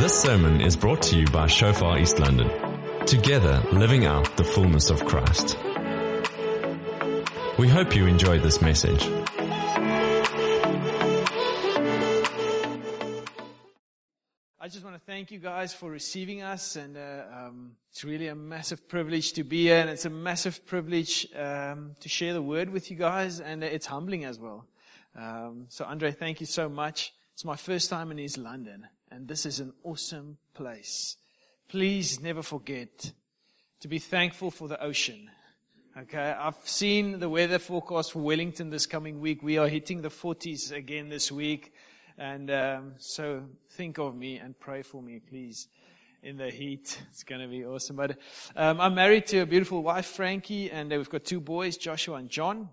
This sermon is brought to you by Shofar East London. Together, living out the fullness of Christ. We hope you enjoyed this message. I just want to thank you guys for receiving us, and uh, um, it's really a massive privilege to be here, and it's a massive privilege um, to share the word with you guys, and it's humbling as well. Um, so, Andre, thank you so much. It's my first time in East London, and this is an awesome place. Please never forget to be thankful for the ocean. Okay, I've seen the weather forecast for Wellington this coming week. We are hitting the 40s again this week. And um, so think of me and pray for me, please, in the heat. It's going to be awesome. But um, I'm married to a beautiful wife, Frankie, and uh, we've got two boys, Joshua and John.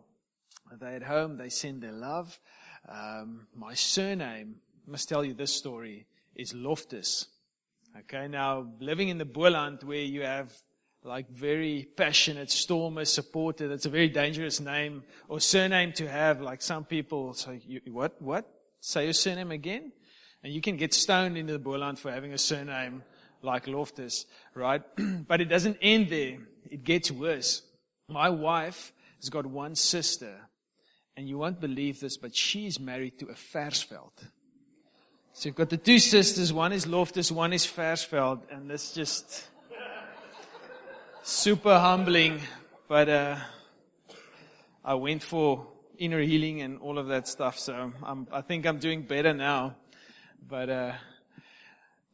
They're at home. They send their love. Um, my surname, I must tell you this story, is Loftus. Okay, now living in the Boland where you have like very passionate, stormers, supported, it's a very dangerous name or surname to have. Like some people say, what, what? Say your surname again? And you can get stoned into the Boland for having a surname like Loftus, right? but it doesn't end there. It gets worse. My wife has got one sister, and you won't believe this, but she's married to a Versfeld. So you've got the two sisters, one is Loftus, one is Versfeld, and this just super humbling, but uh, I went for inner healing and all of that stuff. So I'm, I think I'm doing better now. But, uh,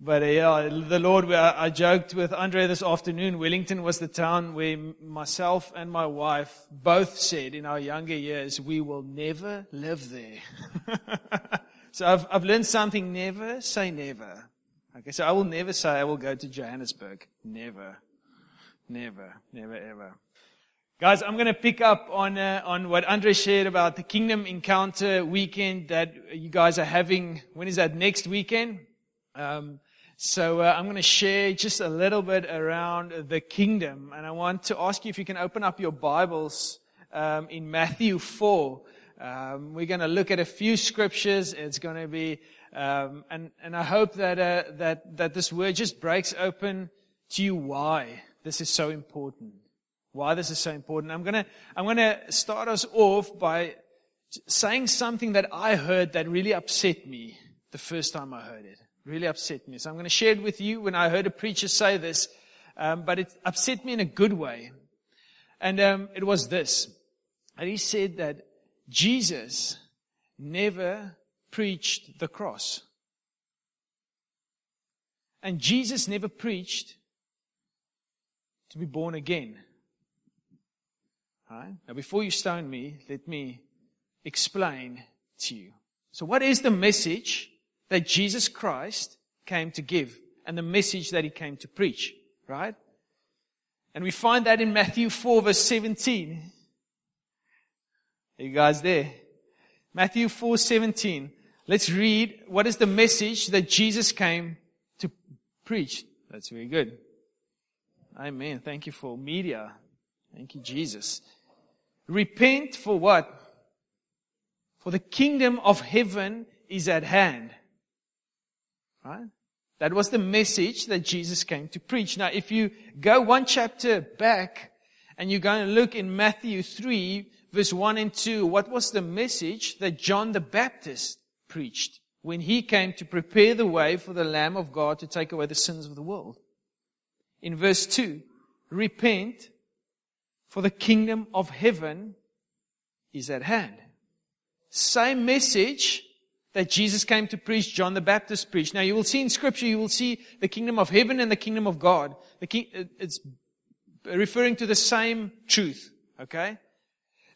but uh, yeah, the Lord, I joked with Andre this afternoon. Wellington was the town where myself and my wife both said in our younger years, we will never live there. so I've, I've learned something. Never say never. Okay, so I will never say I will go to Johannesburg. Never. Never. Never ever. Guys, I'm going to pick up on uh, on what Andre shared about the Kingdom Encounter weekend that you guys are having. When is that? Next weekend. Um, so uh, I'm going to share just a little bit around the kingdom, and I want to ask you if you can open up your Bibles um, in Matthew four. Um, we're going to look at a few scriptures. It's going to be, um, and and I hope that uh, that that this word just breaks open to you why this is so important why this is so important. I'm to, I'm to start us off by saying something that I heard that really upset me the first time I heard it. Really upset me. So I'm going to share it with you when I heard a preacher say this, um, but it upset me in a good way. And um, it was this. And he said that Jesus never preached the cross. And Jesus never preached to be born again. Right? Now, before you stone me, let me explain to you. So, what is the message that Jesus Christ came to give and the message that he came to preach? Right? And we find that in Matthew 4, verse 17. Are you guys there? Matthew 4, 17. Let's read what is the message that Jesus came to preach. That's very good. Amen. Thank you for media. Thank you, Jesus. Repent for what? For the kingdom of heaven is at hand. Right? That was the message that Jesus came to preach. Now, if you go one chapter back and you're going to look in Matthew 3, verse 1 and 2, what was the message that John the Baptist preached when he came to prepare the way for the Lamb of God to take away the sins of the world? In verse 2, repent for the kingdom of heaven is at hand. Same message that Jesus came to preach, John the Baptist preached. Now you will see in scripture, you will see the kingdom of heaven and the kingdom of God. The king, uh, it's referring to the same truth. Okay?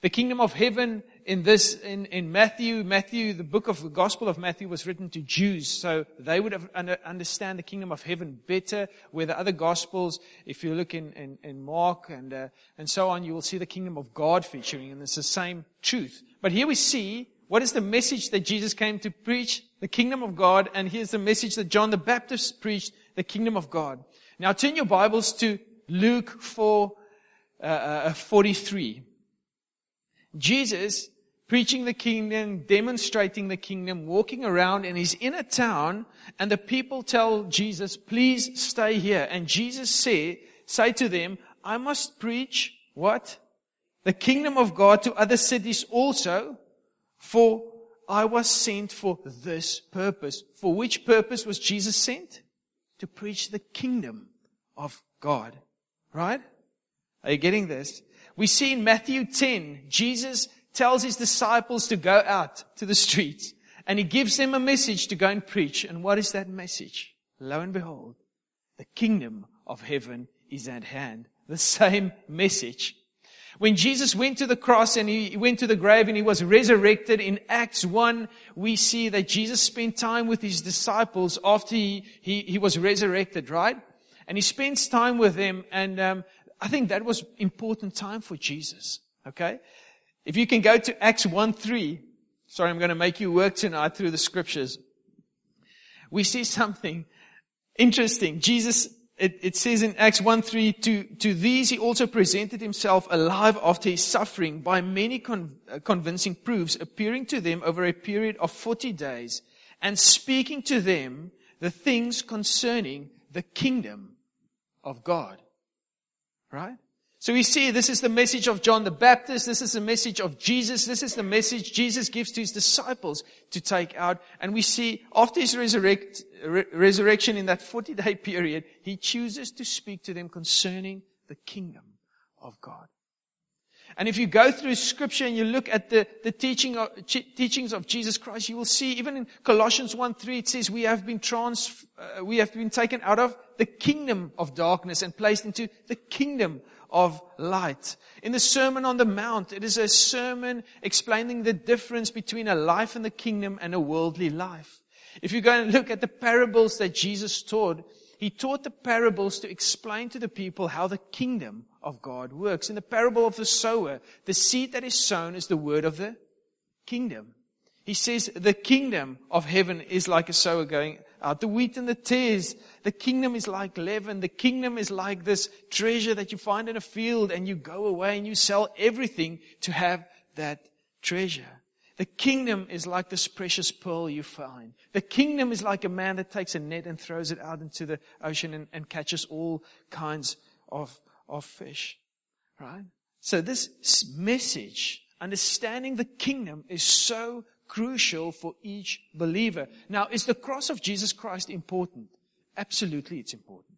The kingdom of heaven in this, in, in Matthew, Matthew, the book of the Gospel of Matthew was written to Jews, so they would have under, understand the kingdom of heaven better. Where the other Gospels, if you look in, in, in Mark and, uh, and so on, you will see the kingdom of God featuring, and it's the same truth. But here we see what is the message that Jesus came to preach? The kingdom of God, and here's the message that John the Baptist preached, the kingdom of God. Now turn your Bibles to Luke 4, uh, uh, 43. Jesus preaching the kingdom, demonstrating the kingdom, walking around, and he's in a town, and the people tell Jesus, please stay here. And Jesus say, say to them, I must preach what? The kingdom of God to other cities also, for I was sent for this purpose. For which purpose was Jesus sent? To preach the kingdom of God. Right? Are you getting this? We see in Matthew 10, Jesus tells his disciples to go out to the streets and he gives them a message to go and preach. And what is that message? Lo and behold, the kingdom of heaven is at hand. The same message. When Jesus went to the cross and he went to the grave and he was resurrected in Acts 1, we see that Jesus spent time with his disciples after he, he, he was resurrected, right? And he spends time with them and um, I think that was important time for Jesus. Okay? If you can go to Acts 1 3, sorry, I'm going to make you work tonight through the scriptures. We see something interesting. Jesus, it, it says in Acts 1 3, to, to these he also presented himself alive after his suffering by many con, uh, convincing proofs, appearing to them over a period of 40 days and speaking to them the things concerning the kingdom of God. Right? So we see this is the message of John the Baptist. This is the message of Jesus. This is the message Jesus gives to his disciples to take out. And we see after his resurrect, re- resurrection in that 40 day period, he chooses to speak to them concerning the kingdom of God. And if you go through scripture and you look at the, the teaching of, teachings of Jesus Christ, you will see even in Colossians 1 3, it says we have been trans, uh, we have been taken out of the kingdom of darkness and placed into the kingdom of light. In the Sermon on the Mount, it is a sermon explaining the difference between a life in the kingdom and a worldly life. If you go and look at the parables that Jesus taught, he taught the parables to explain to the people how the kingdom of God works. In the parable of the sower, the seed that is sown is the word of the kingdom. He says the kingdom of heaven is like a sower going out. The wheat and the tares, the kingdom is like leaven. The kingdom is like this treasure that you find in a field and you go away and you sell everything to have that treasure. The kingdom is like this precious pearl you find. The kingdom is like a man that takes a net and throws it out into the ocean and, and catches all kinds of, of fish. Right? So this message, understanding the kingdom is so crucial for each believer. Now, is the cross of Jesus Christ important? Absolutely, it's important.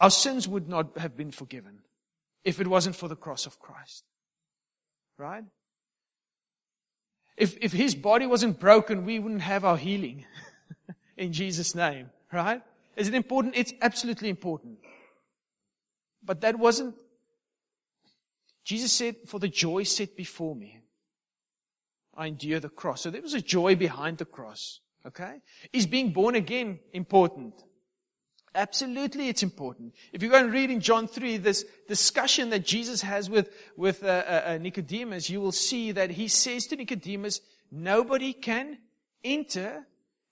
Our sins would not have been forgiven if it wasn't for the cross of Christ. Right? If, if his body wasn't broken, we wouldn't have our healing in Jesus' name. Right? Is it important? It's absolutely important. But that wasn't, Jesus said, for the joy set before me. I endure the cross. So there was a joy behind the cross. Okay? Is being born again important? Absolutely, it's important. If you go and read in John 3, this discussion that Jesus has with, with uh, uh, uh, Nicodemus, you will see that he says to Nicodemus, nobody can enter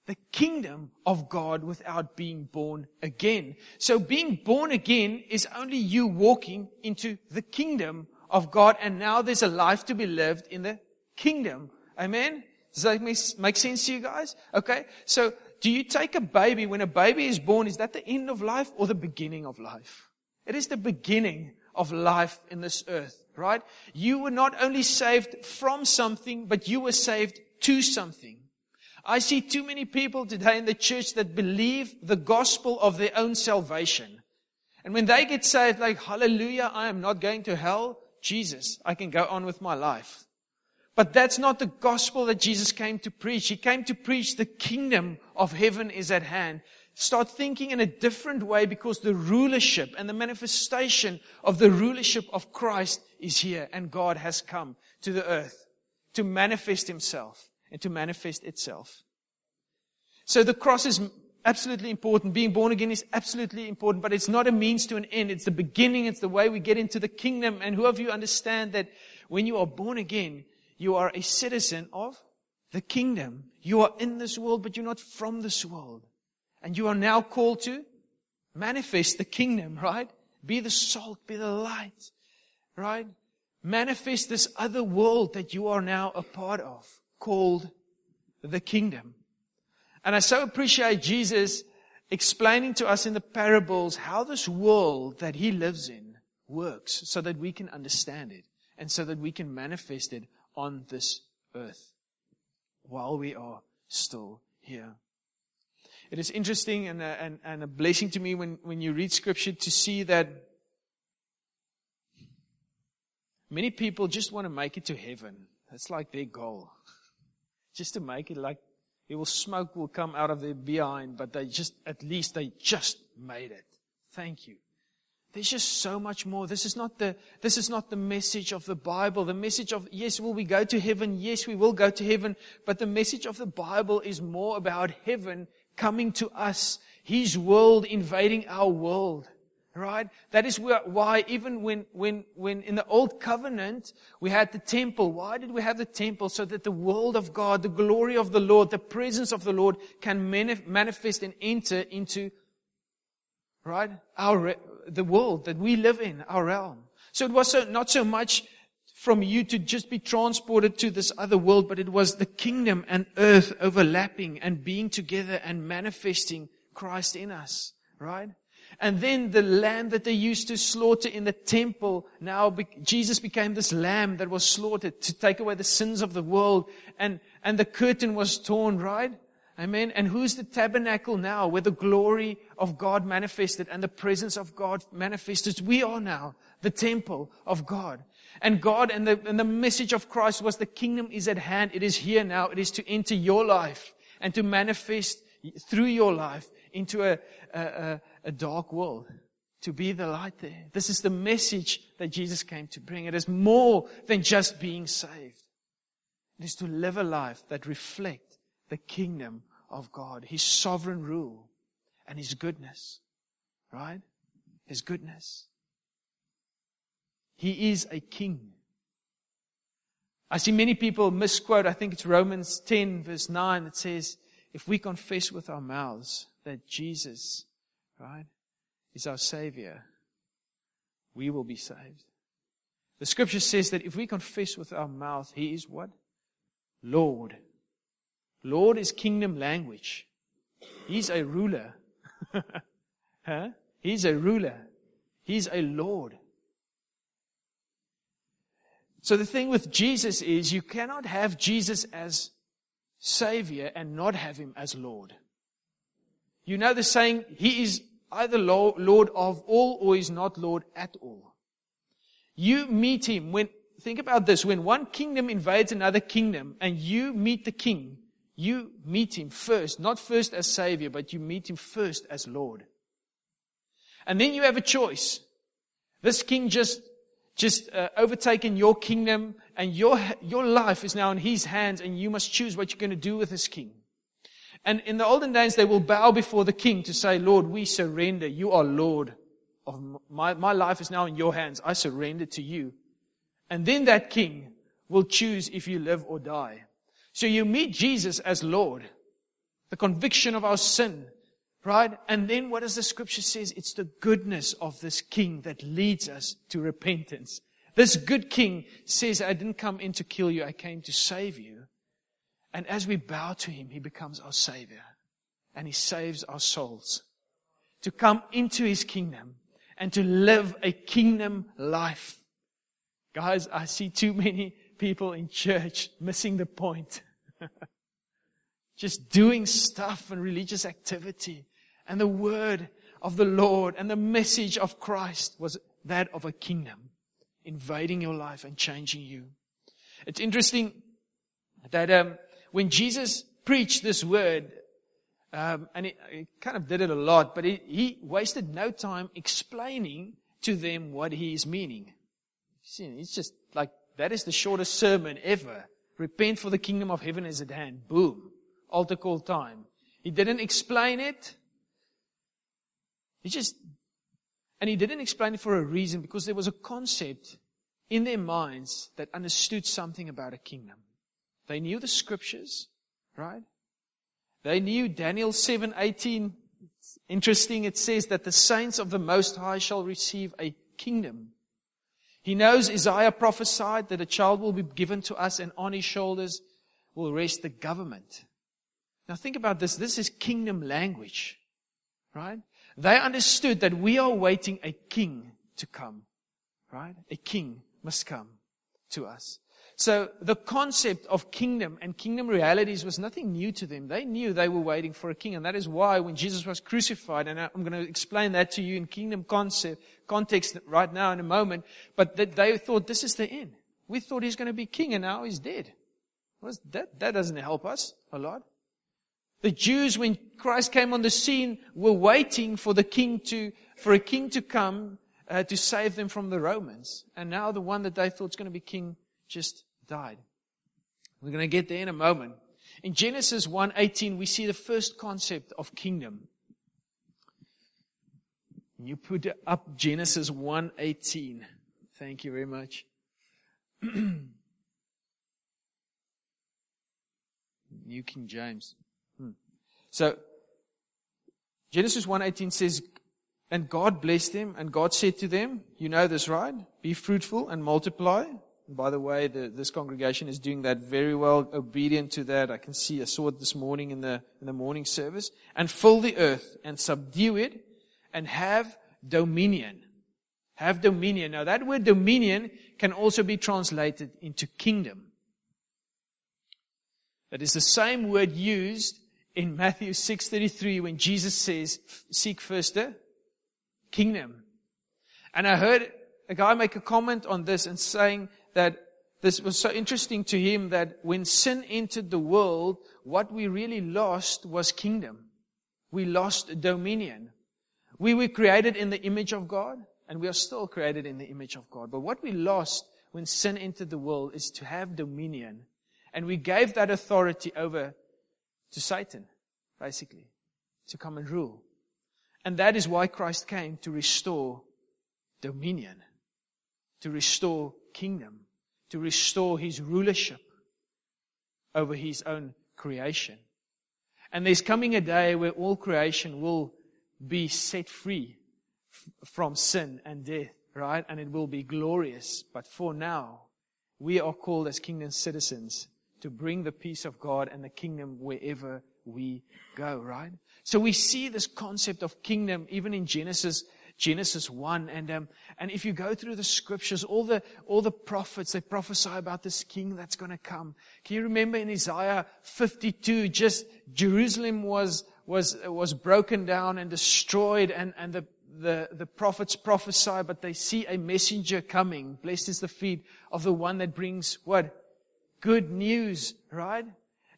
the kingdom of God without being born again. So being born again is only you walking into the kingdom of God, and now there's a life to be lived in the kingdom. Amen? Does that make sense to you guys? Okay. So do you take a baby when a baby is born? Is that the end of life or the beginning of life? It is the beginning of life in this earth, right? You were not only saved from something, but you were saved to something. I see too many people today in the church that believe the gospel of their own salvation. And when they get saved, like, hallelujah, I am not going to hell. Jesus, I can go on with my life. But that's not the gospel that Jesus came to preach. He came to preach the kingdom of heaven is at hand. Start thinking in a different way because the rulership and the manifestation of the rulership of Christ is here and God has come to the earth to manifest himself and to manifest itself. So the cross is absolutely important. Being born again is absolutely important, but it's not a means to an end. It's the beginning. It's the way we get into the kingdom. And who of you understand that when you are born again, you are a citizen of the kingdom. You are in this world, but you're not from this world. And you are now called to manifest the kingdom, right? Be the salt, be the light, right? manifest this other world that you are now a part of called the kingdom. And I so appreciate Jesus explaining to us in the parables how this world that he lives in works so that we can understand it and so that we can manifest it on this earth while we are still here. It is interesting and a, and, and a blessing to me when, when you read scripture to see that many people just want to make it to heaven. That's like their goal. Just to make it like it will smoke will come out of their behind, but they just, at least they just made it. Thank you. There's just so much more. This is not the, this is not the message of the Bible. The message of, yes, will we go to heaven? Yes, we will go to heaven. But the message of the Bible is more about heaven coming to us. His world invading our world. Right? That is why even when, when, when in the old covenant we had the temple, why did we have the temple? So that the world of God, the glory of the Lord, the presence of the Lord can manifest and enter into, right? Our, the world that we live in, our realm. So it was so, not so much from you to just be transported to this other world, but it was the kingdom and earth overlapping and being together and manifesting Christ in us, right? And then the lamb that they used to slaughter in the temple, now be, Jesus became this lamb that was slaughtered to take away the sins of the world. And, and the curtain was torn, right? Amen. And who's the tabernacle now where the glory of God manifested and the presence of God manifested? We are now the temple of God. And God and the, and the message of Christ was the kingdom is at hand. It is here now. It is to enter your life and to manifest through your life into a, a, a dark world. To be the light there. This is the message that Jesus came to bring. It is more than just being saved. It is to live a life that reflect the kingdom of God, His sovereign rule and His goodness. Right? His goodness. He is a king. I see many people misquote, I think it's Romans 10 verse 9 that says, if we confess with our mouths that Jesus, right, is our Savior, we will be saved. The scripture says that if we confess with our mouth, He is what? Lord. Lord is kingdom language. He's a ruler. huh? He's a ruler. He's a Lord. So the thing with Jesus is you cannot have Jesus as Savior and not have Him as Lord. You know the saying, He is either Lord of all or is not Lord at all. You meet Him when, think about this, when one kingdom invades another kingdom and you meet the King, you meet Him first, not first as Savior, but you meet Him first as Lord. And then you have a choice. This King just just uh, overtaken your kingdom and your, your life is now in his hands and you must choose what you're going to do with this king. And in the olden days, they will bow before the king to say, Lord, we surrender. You are Lord of my, my life is now in your hands. I surrender to you. And then that king will choose if you live or die. So you meet Jesus as Lord. The conviction of our sin, Right? And then what does the scripture says? It's the goodness of this king that leads us to repentance. This good king says, I didn't come in to kill you. I came to save you. And as we bow to him, he becomes our savior and he saves our souls to come into his kingdom and to live a kingdom life. Guys, I see too many people in church missing the point. Just doing stuff and religious activity and the word of the Lord and the message of Christ was that of a kingdom invading your life and changing you. It's interesting that um, when Jesus preached this word, um, and he, he, kind of did it a lot, but he, he wasted no time explaining to them what he is meaning. See, it's just like that is the shortest sermon ever. Repent for the kingdom of heaven is at hand. Boom. Altar call time. He didn't explain it. He just, and he didn't explain it for a reason because there was a concept in their minds that understood something about a kingdom. They knew the scriptures, right? They knew Daniel 7:18. Interesting, it says that the saints of the Most High shall receive a kingdom. He knows Isaiah prophesied that a child will be given to us and on his shoulders will rest the government. Now think about this. This is kingdom language, right? They understood that we are waiting a king to come, right? A king must come to us. So the concept of kingdom and kingdom realities was nothing new to them. They knew they were waiting for a king. And that is why when Jesus was crucified, and I'm going to explain that to you in kingdom concept, context right now in a moment, but that they thought this is the end. We thought he's going to be king and now he's dead. That, that doesn't help us a lot. The Jews, when Christ came on the scene, were waiting for the king to, for a king to come uh, to save them from the Romans. And now the one that they thought was going to be king just died. We're going to get there in a moment. In Genesis 1:18 we see the first concept of kingdom. You put up Genesis 1:18. Thank you very much. New King James. Hmm. So Genesis 1:18 says and God blessed them and God said to them, you know this, right? Be fruitful and multiply by the way, the, this congregation is doing that very well, obedient to that. I can see, I saw it this morning in the, in the morning service. And fill the earth and subdue it and have dominion. Have dominion. Now that word dominion can also be translated into kingdom. That is the same word used in Matthew 6:33 when Jesus says, "Seek first the kingdom." And I heard a guy make a comment on this and saying that this was so interesting to him that when sin entered the world, what we really lost was kingdom. We lost dominion. We were created in the image of God, and we are still created in the image of God. But what we lost when sin entered the world is to have dominion. And we gave that authority over to Satan, basically, to come and rule. And that is why Christ came to restore dominion, to restore kingdom, to restore his rulership over his own creation. And there's coming a day where all creation will be set free f- from sin and death, right? And it will be glorious. But for now, we are called as kingdom citizens to bring the peace of God and the kingdom wherever we go, right? So we see this concept of kingdom even in Genesis Genesis 1. And, um, and if you go through the scriptures, all the, all the prophets, they prophesy about this king that's going to come. Can you remember in Isaiah 52, just Jerusalem was, was, was broken down and destroyed and, and the, the, the prophets prophesy, but they see a messenger coming. Blessed is the feet of the one that brings what? Good news, right?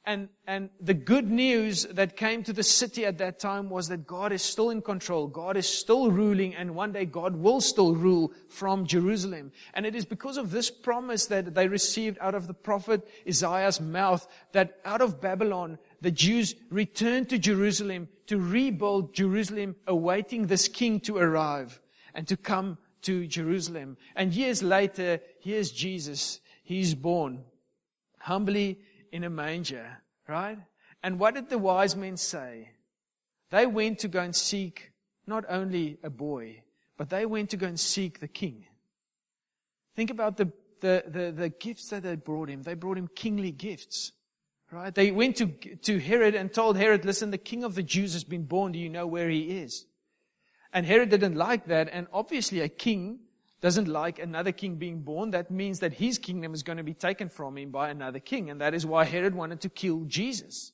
And, and the good news that came to the city at that time was that God is still in control. God is still ruling and one day God will still rule from Jerusalem. And it is because of this promise that they received out of the prophet Isaiah's mouth that out of Babylon, the Jews returned to Jerusalem to rebuild Jerusalem awaiting this king to arrive and to come to Jerusalem. And years later, here's Jesus. He's born humbly in a manger, right? And what did the wise men say? They went to go and seek not only a boy, but they went to go and seek the king. Think about the, the, the, the gifts that they brought him. They brought him kingly gifts. Right? They went to, to Herod and told Herod, listen, the king of the Jews has been born. Do you know where he is? And Herod didn't like that. And obviously a king doesn't like another king being born, that means that his kingdom is going to be taken from him by another king. And that is why Herod wanted to kill Jesus.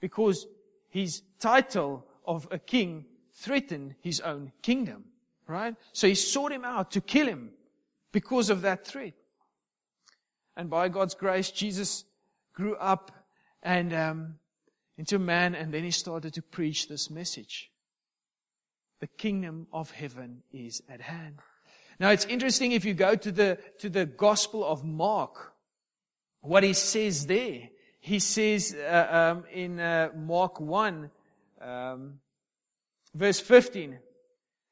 Because his title of a king threatened his own kingdom. Right? So he sought him out to kill him because of that threat. And by God's grace, Jesus grew up and um, into a man, and then he started to preach this message. The kingdom of heaven is at hand. Now it's interesting if you go to the, to the Gospel of Mark, what he says there. He says uh, um, in uh, Mark 1, um, verse 15,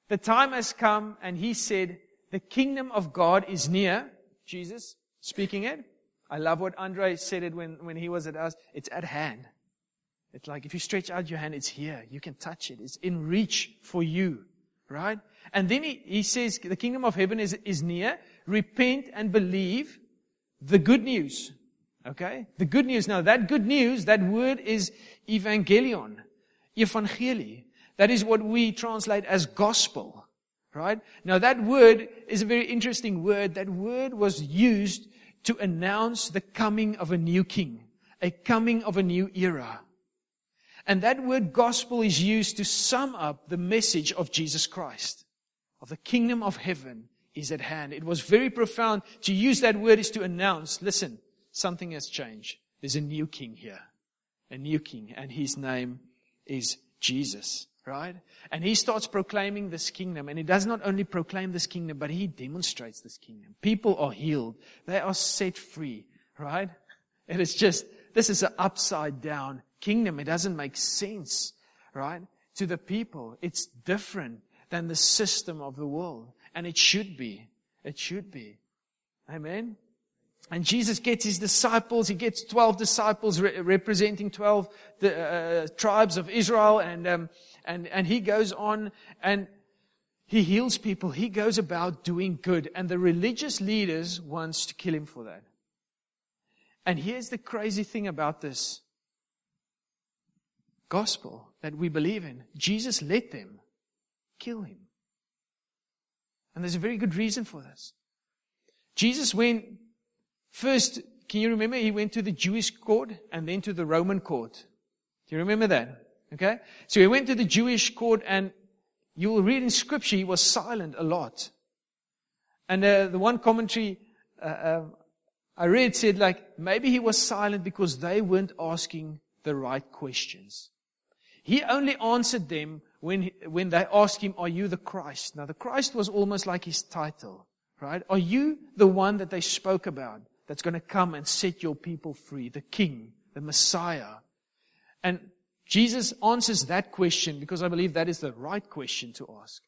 the time has come and he said, the kingdom of God is near. Jesus speaking it. I love what Andre said it when, when he was at us. It's at hand. It's like if you stretch out your hand, it's here. You can touch it. It's in reach for you. Right? And then he, he says the kingdom of heaven is, is near. repent and believe the good news. Okay? The good news. Now that good news, that word is evangelion. Evangelie. That is what we translate as gospel. Right? Now that word is a very interesting word. That word was used to announce the coming of a new king. A coming of a new era. And that word gospel is used to sum up the message of Jesus Christ. Of the kingdom of heaven is at hand. It was very profound. To use that word is to announce, listen, something has changed. There's a new king here. A new king. And his name is Jesus. Right? And he starts proclaiming this kingdom. And he does not only proclaim this kingdom, but he demonstrates this kingdom. People are healed. They are set free. Right? It is just, this is an upside down kingdom. It doesn't make sense, right? To the people. It's different than the system of the world. And it should be. It should be. Amen. And Jesus gets his disciples, he gets 12 disciples re- representing 12 the, uh, tribes of Israel and, um, and, and he goes on and he heals people. He goes about doing good and the religious leaders wants to kill him for that. And here's the crazy thing about this gospel that we believe in. Jesus let them kill him. And there's a very good reason for this. Jesus went first, can you remember? He went to the Jewish court and then to the Roman court. Do you remember that? Okay? So he went to the Jewish court and you will read in scripture he was silent a lot. And uh, the one commentary uh, uh, I read said like maybe he was silent because they weren't asking the right questions. He only answered them when, when they asked him, are you the Christ? Now the Christ was almost like his title, right? Are you the one that they spoke about that's going to come and set your people free? The King, the Messiah. And Jesus answers that question because I believe that is the right question to ask.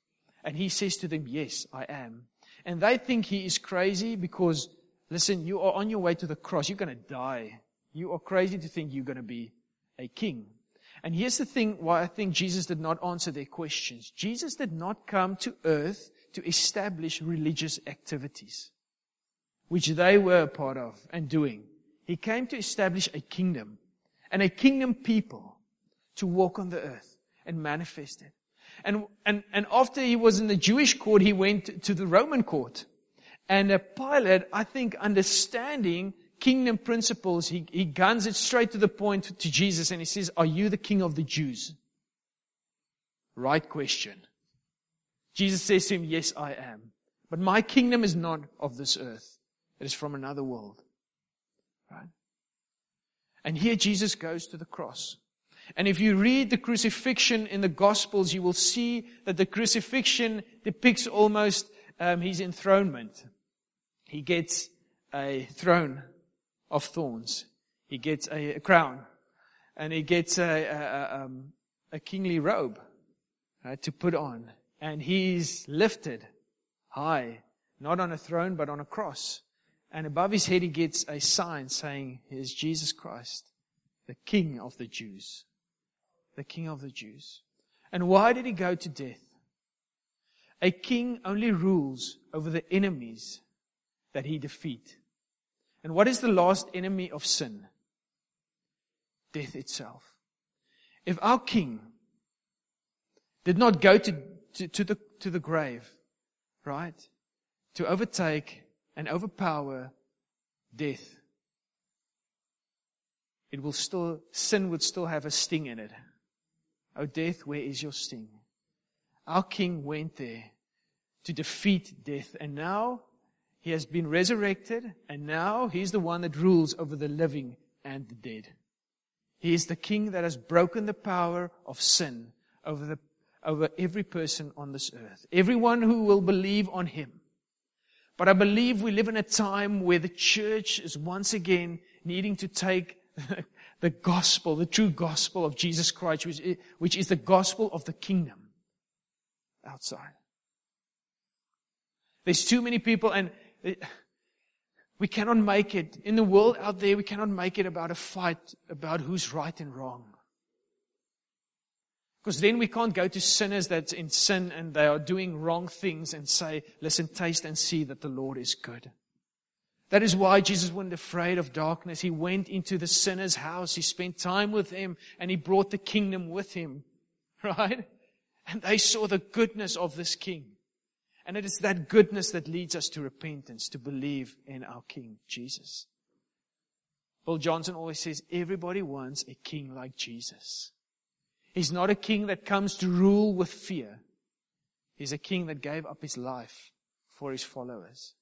And he says to them, yes, I am. And they think he is crazy because, listen, you are on your way to the cross. You're going to die. You are crazy to think you're going to be a king. And here's the thing why I think Jesus did not answer their questions. Jesus did not come to earth to establish religious activities, which they were a part of and doing. He came to establish a kingdom and a kingdom people to walk on the earth and manifest it. And, and, and after he was in the Jewish court, he went to the Roman court. And uh, Pilate, I think, understanding kingdom principles, he, he guns it straight to the point to Jesus and he says, Are you the king of the Jews? Right question. Jesus says to him, Yes, I am. But my kingdom is not of this earth. It is from another world. Right? And here Jesus goes to the cross. And if you read the crucifixion in the Gospels, you will see that the crucifixion depicts almost um, his enthronement. He gets a throne of thorns. He gets a, a crown and he gets a, a, um, a kingly robe uh, to put on. And he's lifted high, not on a throne, but on a cross. And above his head, he gets a sign saying, Here's Jesus Christ, the King of the Jews. The King of the Jews. And why did he go to death? A king only rules over the enemies that he defeat. And what is the last enemy of sin? Death itself. If our king did not go to, to, to, the, to the grave, right, to overtake and overpower death, it will still, sin would still have a sting in it. Oh, death, where is your sting? Our king went there to defeat death, and now he has been resurrected, and now he's the one that rules over the living and the dead. He is the king that has broken the power of sin over, the, over every person on this earth. Everyone who will believe on him. But I believe we live in a time where the church is once again needing to take the gospel, the true gospel of Jesus Christ, which is, which is the gospel of the kingdom outside. There's too many people, and we cannot make it, in the world out there, we cannot make it about a fight about who's right and wrong. Because then we can't go to sinners that's in sin and they are doing wrong things and say, listen, taste and see that the Lord is good. That is why Jesus wasn't afraid of darkness. He went into the sinner's house. He spent time with him and he brought the kingdom with him. Right? And they saw the goodness of this king. And it is that goodness that leads us to repentance, to believe in our King, Jesus. Bill Johnson always says, everybody wants a king like Jesus. He's not a king that comes to rule with fear. He's a king that gave up his life for his followers.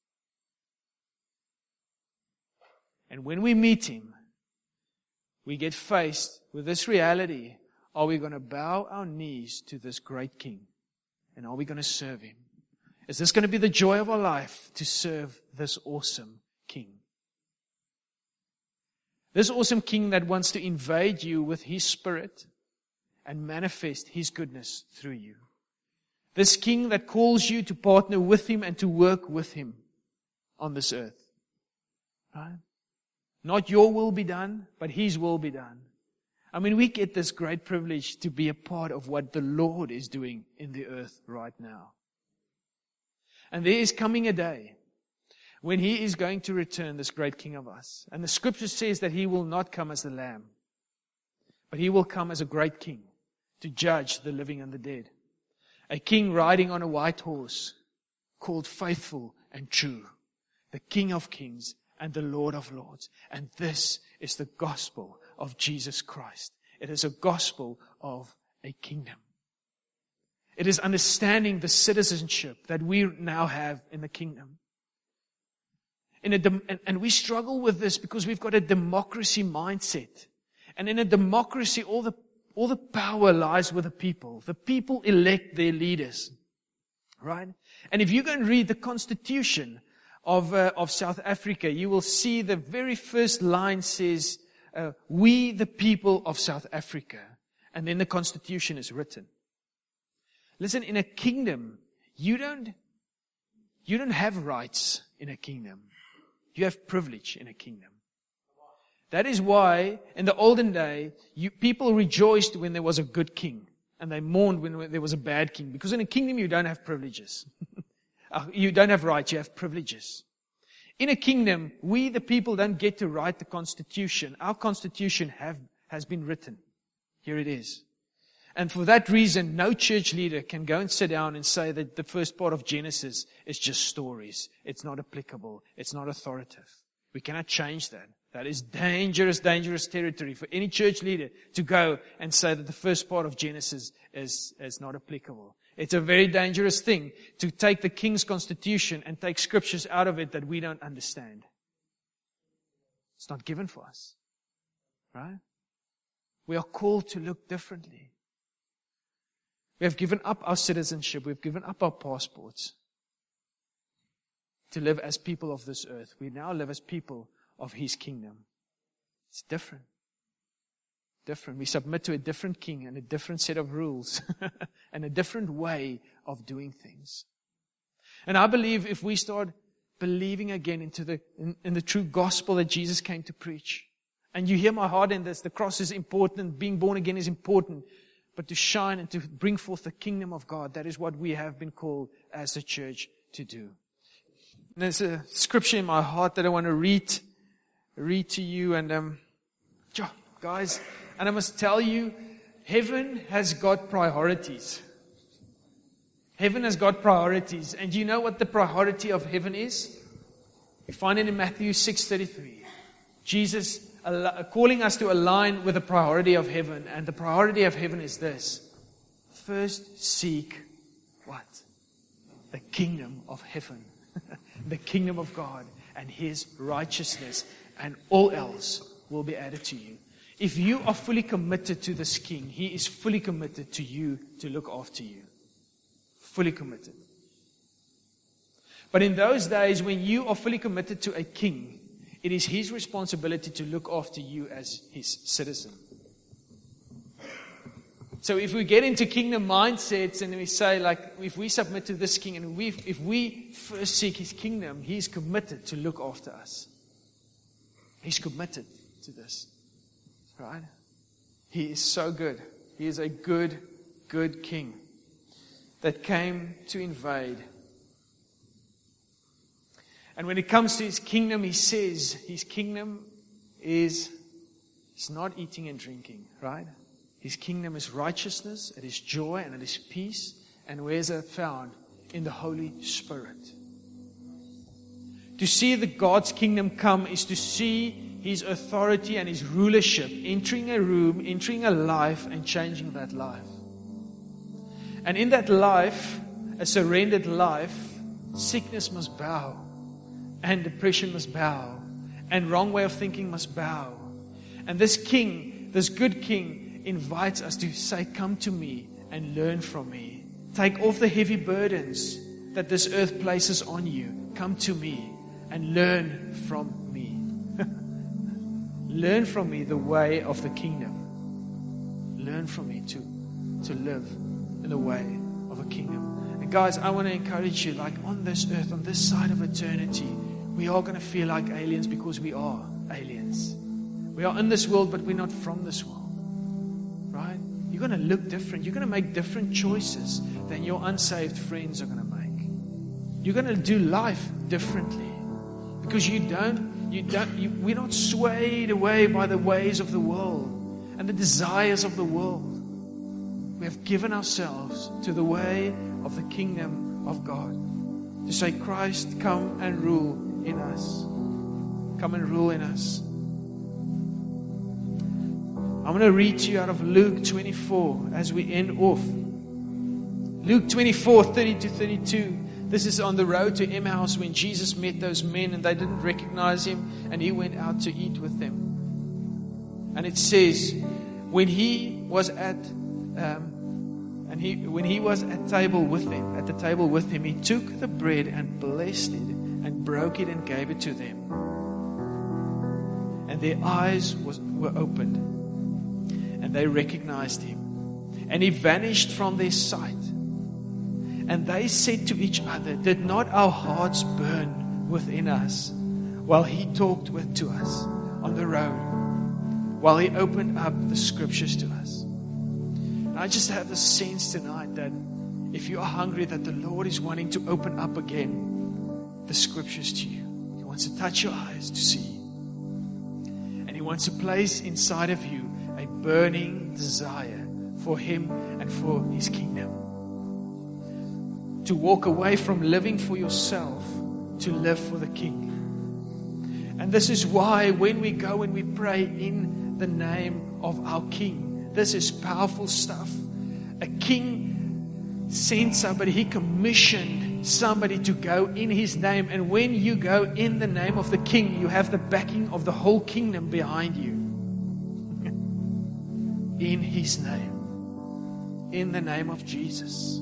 And when we meet him, we get faced with this reality. Are we going to bow our knees to this great king? And are we going to serve him? Is this going to be the joy of our life to serve this awesome king? This awesome king that wants to invade you with his spirit and manifest his goodness through you. This king that calls you to partner with him and to work with him on this earth. Right? Not your will be done, but his will be done. I mean, we get this great privilege to be a part of what the Lord is doing in the earth right now. And there is coming a day when he is going to return, this great king of us. And the scripture says that he will not come as the lamb, but he will come as a great king to judge the living and the dead. A king riding on a white horse called faithful and true. The king of kings and the lord of lords. And this is the gospel of Jesus Christ. It is a gospel of a kingdom. It is understanding the citizenship that we now have in the kingdom. In a, and we struggle with this because we've got a democracy mindset. And in a democracy, all the, all the power lies with the people. The people elect their leaders. Right? And if you go and read the constitution of, uh, of South Africa, you will see the very first line says, uh, we the people of South Africa. And then the constitution is written. Listen, in a kingdom, you don't, you don't have rights in a kingdom. You have privilege in a kingdom. That is why in the olden day, you, people rejoiced when there was a good king and they mourned when there was a bad king because in a kingdom you don't have privileges. Uh, you don't have rights, you have privileges. In a kingdom, we the people don't get to write the constitution. Our constitution have, has been written. Here it is. And for that reason, no church leader can go and sit down and say that the first part of Genesis is just stories. It's not applicable. It's not authoritative. We cannot change that. That is dangerous, dangerous territory for any church leader to go and say that the first part of Genesis is, is not applicable. It's a very dangerous thing to take the king's constitution and take scriptures out of it that we don't understand. It's not given for us. Right? We are called to look differently. We have given up our citizenship. We've given up our passports to live as people of this earth. We now live as people of His kingdom. It's different. Different. We submit to a different king and a different set of rules and a different way of doing things. And I believe if we start believing again into the, in, in the true gospel that Jesus came to preach, and you hear my heart in this, the cross is important, being born again is important, but to shine and to bring forth the kingdom of God. That is what we have been called as a church to do. And there's a scripture in my heart that I want to read, read to you. And, um, guys, and I must tell you, heaven has got priorities. Heaven has got priorities. And do you know what the priority of heaven is? You find it in Matthew 6:33. Jesus calling us to align with the priority of heaven. And the priority of heaven is this. First seek what? The kingdom of heaven. the kingdom of God and his righteousness and all else will be added to you. If you are fully committed to this king, he is fully committed to you to look after you. Fully committed. But in those days when you are fully committed to a king, it is his responsibility to look after you as his citizen. So if we get into kingdom mindsets and we say, like, if we submit to this king and we, if we first seek his kingdom, he's committed to look after us. He's committed to this. Right? He is so good. He is a good good king that came to invade. And when it comes to his kingdom, he says his kingdom is, is not eating and drinking, right? His kingdom is righteousness, it is joy, and it is peace. And where's it found? In the Holy Spirit. To see the God's kingdom come is to see his authority and his rulership entering a room, entering a life, and changing that life. And in that life, a surrendered life, sickness must bow, and depression must bow, and wrong way of thinking must bow. And this king, this good king, invites us to say, Come to me and learn from me. Take off the heavy burdens that this earth places on you. Come to me and learn from me. learn from me the way of the kingdom. Learn from me to, to live in the way of a kingdom. And guys, I want to encourage you like on this earth, on this side of eternity, we are going to feel like aliens because we are aliens. We are in this world, but we're not from this world. Right? You're going to look different. You're going to make different choices than your unsaved friends are going to make. You're going to do life differently because you don't, you don't, you, we're not swayed away by the ways of the world and the desires of the world. We have given ourselves to the way of the kingdom of God. To say, Christ, come and rule in us. Come and rule in us. I'm going to read to you out of Luke 24 as we end off. Luke 24, 30 to 32. This is on the road to Emmaus when Jesus met those men and they didn't recognize him and he went out to eat with them. And it says, when he was at, um, and he, when he was at table with them, at the table with him, he took the bread and blessed it and broke it and gave it to them. And their eyes was, were opened and they recognized him. And he vanished from their sight. And they said to each other, Did not our hearts burn within us while he talked with to us on the road, while he opened up the scriptures to us? And I just have the sense tonight that if you are hungry, that the Lord is wanting to open up again the scriptures to you. He wants to touch your eyes to see. And he wants to place inside of you a burning desire for him and for his kingdom to walk away from living for yourself to live for the King. And this is why when we go and we pray in the name of our King, this is powerful stuff. A king sent somebody, he commissioned somebody to go in his name. And when you go in the name of the King, you have the backing of the whole kingdom behind you. in his name. In the name of Jesus.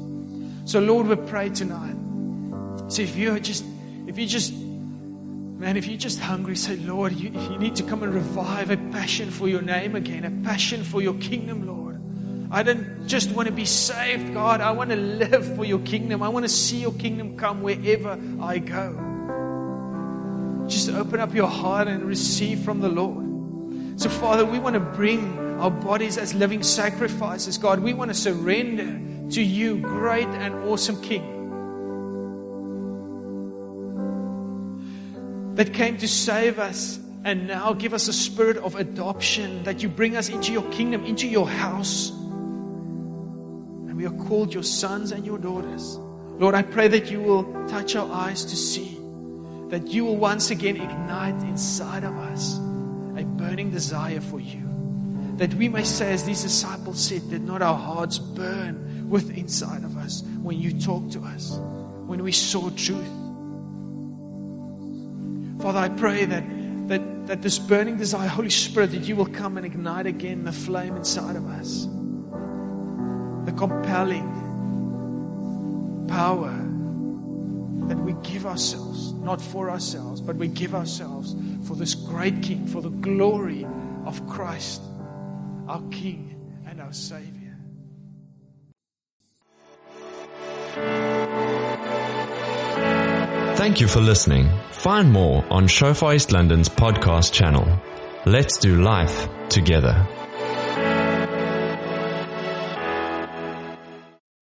So, Lord, we pray tonight. So, if you're just, if you just, man, if you're just hungry, say, Lord, you, you need to come and revive a passion for your name again, a passion for your kingdom, Lord. I don't just want to be saved, God. I want to live for your kingdom. I want to see your kingdom come wherever I go. Just open up your heart and receive from the Lord. So, Father, we want to bring our bodies as living sacrifices, God. We want to surrender to you, great and awesome King, that came to save us and now give us a spirit of adoption, that you bring us into your kingdom, into your house. And we are called your sons and your daughters. Lord, I pray that you will touch our eyes to see, that you will once again ignite inside of us a burning desire for you. That we may say, as these disciples said, that not our hearts burn with inside of us when you talk to us, when we saw truth. Father, I pray that, that, that this burning desire, Holy Spirit, that you will come and ignite again the flame inside of us, the compelling power that we give ourselves, not for ourselves, but we give ourselves for this great King, for the glory of Christ, our King and our Savior. Thank you for listening. Find more on Shofar East London's podcast channel. Let's do life together.